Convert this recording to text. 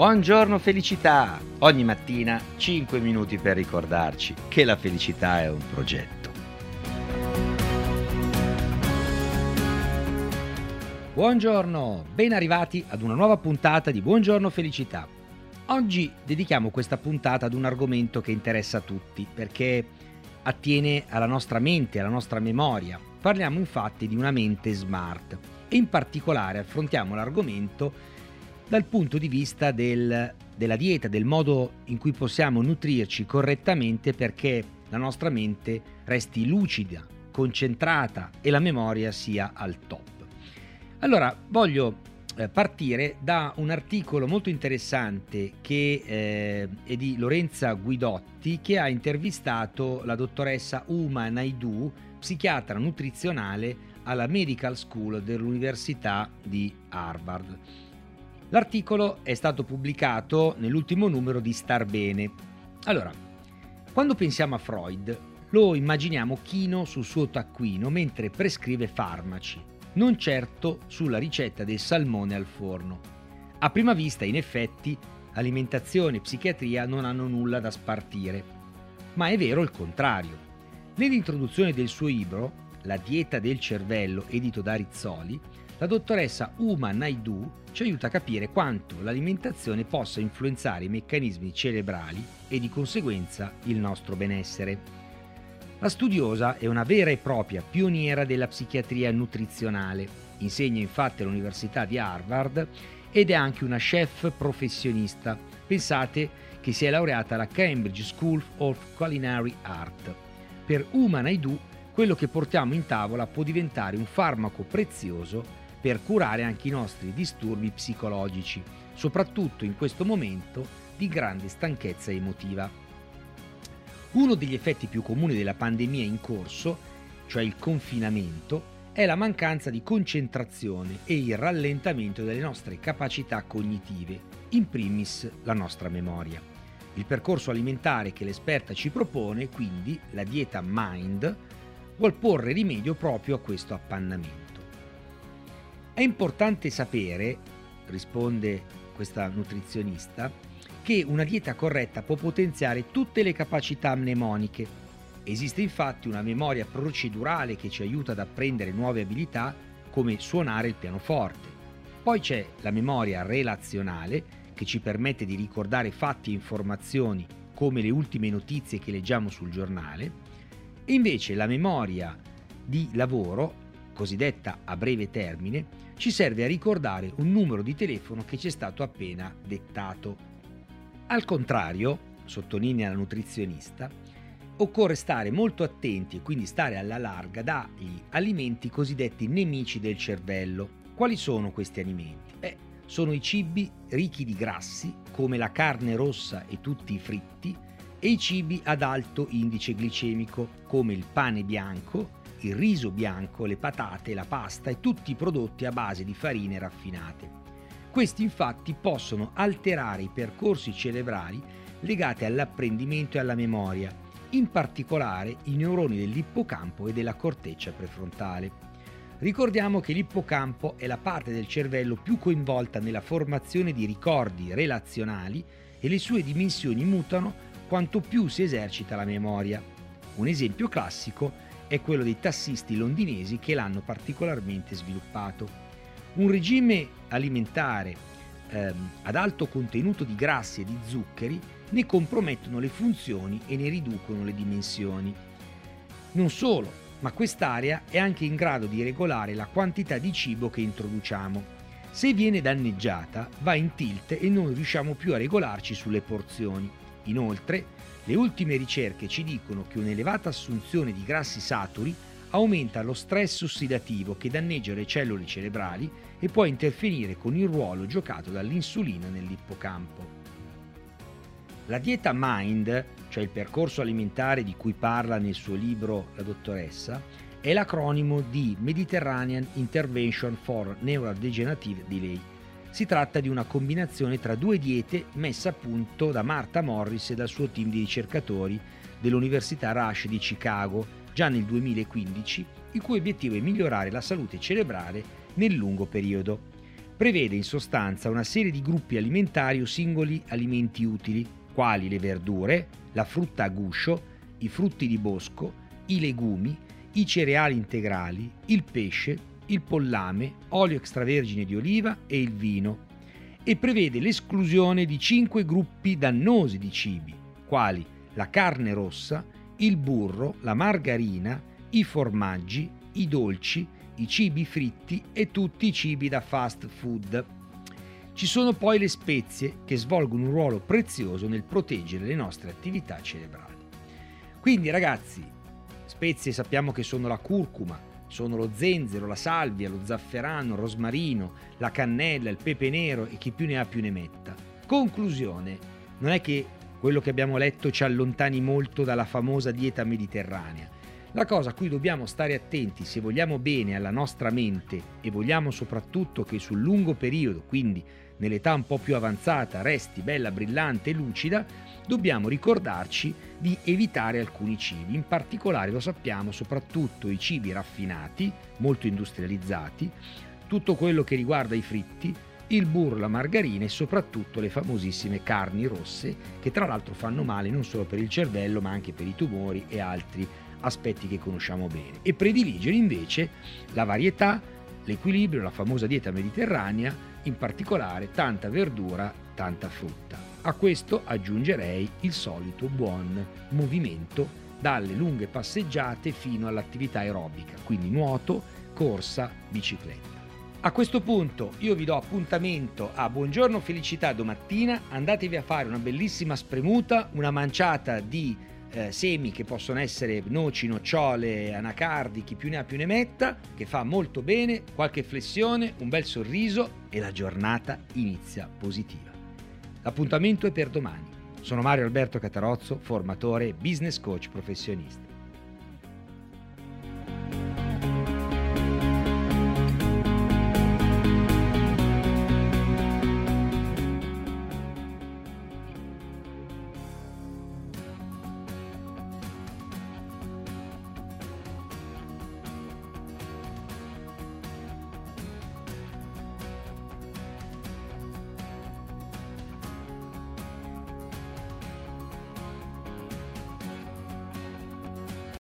Buongiorno felicità! Ogni mattina 5 minuti per ricordarci che la felicità è un progetto. Buongiorno, ben arrivati ad una nuova puntata di Buongiorno felicità. Oggi dedichiamo questa puntata ad un argomento che interessa a tutti perché attiene alla nostra mente, alla nostra memoria. Parliamo infatti di una mente smart e in particolare affrontiamo l'argomento dal punto di vista del, della dieta, del modo in cui possiamo nutrirci correttamente perché la nostra mente resti lucida, concentrata e la memoria sia al top. Allora, voglio eh, partire da un articolo molto interessante che eh, è di Lorenza Guidotti che ha intervistato la dottoressa Uma Naidu, psichiatra nutrizionale alla Medical School dell'Università di Harvard. L'articolo è stato pubblicato nell'ultimo numero di Star Bene. Allora, quando pensiamo a Freud, lo immaginiamo chino sul suo taccuino mentre prescrive farmaci, non certo sulla ricetta del salmone al forno. A prima vista, in effetti, alimentazione e psichiatria non hanno nulla da spartire. Ma è vero il contrario. Nell'introduzione del suo libro, La dieta del cervello, edito da Rizzoli, la dottoressa Uma Naidu ci aiuta a capire quanto l'alimentazione possa influenzare i meccanismi cerebrali e di conseguenza il nostro benessere. La studiosa è una vera e propria pioniera della psichiatria nutrizionale, insegna infatti all'Università di Harvard ed è anche una chef professionista. Pensate che si è laureata alla Cambridge School of Culinary Art. Per Uma Naidu quello che portiamo in tavola può diventare un farmaco prezioso per curare anche i nostri disturbi psicologici, soprattutto in questo momento di grande stanchezza emotiva. Uno degli effetti più comuni della pandemia in corso, cioè il confinamento, è la mancanza di concentrazione e il rallentamento delle nostre capacità cognitive, in primis la nostra memoria. Il percorso alimentare che l'esperta ci propone, quindi la dieta Mind, vuol porre rimedio proprio a questo appannamento. È importante sapere, risponde questa nutrizionista, che una dieta corretta può potenziare tutte le capacità mnemoniche. Esiste infatti una memoria procedurale che ci aiuta ad apprendere nuove abilità come suonare il pianoforte. Poi c'è la memoria relazionale che ci permette di ricordare fatti e informazioni come le ultime notizie che leggiamo sul giornale e invece la memoria di lavoro cosiddetta a breve termine, ci serve a ricordare un numero di telefono che ci è stato appena dettato. Al contrario, sottolinea la nutrizionista, occorre stare molto attenti e quindi stare alla larga dagli alimenti cosiddetti nemici del cervello. Quali sono questi alimenti? Beh, sono i cibi ricchi di grassi, come la carne rossa e tutti i fritti, e i cibi ad alto indice glicemico, come il pane bianco, il riso bianco, le patate, la pasta e tutti i prodotti a base di farine raffinate. Questi infatti possono alterare i percorsi cerebrali legati all'apprendimento e alla memoria, in particolare i neuroni dell'ippocampo e della corteccia prefrontale. Ricordiamo che l'ippocampo è la parte del cervello più coinvolta nella formazione di ricordi relazionali e le sue dimensioni mutano quanto più si esercita la memoria. Un esempio classico è quello dei tassisti londinesi che l'hanno particolarmente sviluppato. Un regime alimentare ehm, ad alto contenuto di grassi e di zuccheri ne compromettono le funzioni e ne riducono le dimensioni. Non solo, ma quest'area è anche in grado di regolare la quantità di cibo che introduciamo. Se viene danneggiata, va in tilt e non riusciamo più a regolarci sulle porzioni. Inoltre, le ultime ricerche ci dicono che un'elevata assunzione di grassi saturi aumenta lo stress ossidativo che danneggia le cellule cerebrali e può interferire con il ruolo giocato dall'insulina nell'ippocampo. La dieta MIND, cioè il percorso alimentare di cui parla nel suo libro la dottoressa, è l'acronimo di Mediterranean Intervention for Neurodegenerative Delay si tratta di una combinazione tra due diete messa a punto da Martha Morris e dal suo team di ricercatori dell'Università Rush di Chicago già nel 2015, il cui obiettivo è migliorare la salute cerebrale nel lungo periodo. prevede in sostanza una serie di gruppi alimentari o singoli alimenti utili, quali le verdure, la frutta a guscio, i frutti di bosco, i legumi, i cereali integrali, il pesce, il pollame, olio extravergine di oliva e il vino e prevede l'esclusione di cinque gruppi dannosi di cibi, quali la carne rossa, il burro, la margarina, i formaggi, i dolci, i cibi fritti e tutti i cibi da fast food. Ci sono poi le spezie che svolgono un ruolo prezioso nel proteggere le nostre attività cerebrali. Quindi ragazzi, spezie sappiamo che sono la curcuma, sono lo zenzero, la salvia, lo zafferano, il rosmarino, la cannella, il pepe nero e chi più ne ha più ne metta. Conclusione, non è che quello che abbiamo letto ci allontani molto dalla famosa dieta mediterranea la cosa a cui dobbiamo stare attenti se vogliamo bene alla nostra mente e vogliamo soprattutto che sul lungo periodo, quindi nell'età un po' più avanzata, resti bella, brillante e lucida, dobbiamo ricordarci di evitare alcuni cibi, in particolare lo sappiamo soprattutto i cibi raffinati, molto industrializzati, tutto quello che riguarda i fritti, il burro, la margarina e soprattutto le famosissime carni rosse che tra l'altro fanno male non solo per il cervello ma anche per i tumori e altri aspetti che conosciamo bene e prediligere invece la varietà, l'equilibrio, la famosa dieta mediterranea, in particolare tanta verdura, tanta frutta. A questo aggiungerei il solito buon movimento dalle lunghe passeggiate fino all'attività aerobica, quindi nuoto, corsa, bicicletta. A questo punto io vi do appuntamento a Buongiorno Felicità domattina, andatevi a fare una bellissima spremuta, una manciata di eh, semi che possono essere noci, nocciole, anacardi, chi più ne ha più ne metta, che fa molto bene, qualche flessione, un bel sorriso e la giornata inizia positiva. L'appuntamento è per domani. Sono Mario Alberto Catarozzo, formatore e business coach professionista.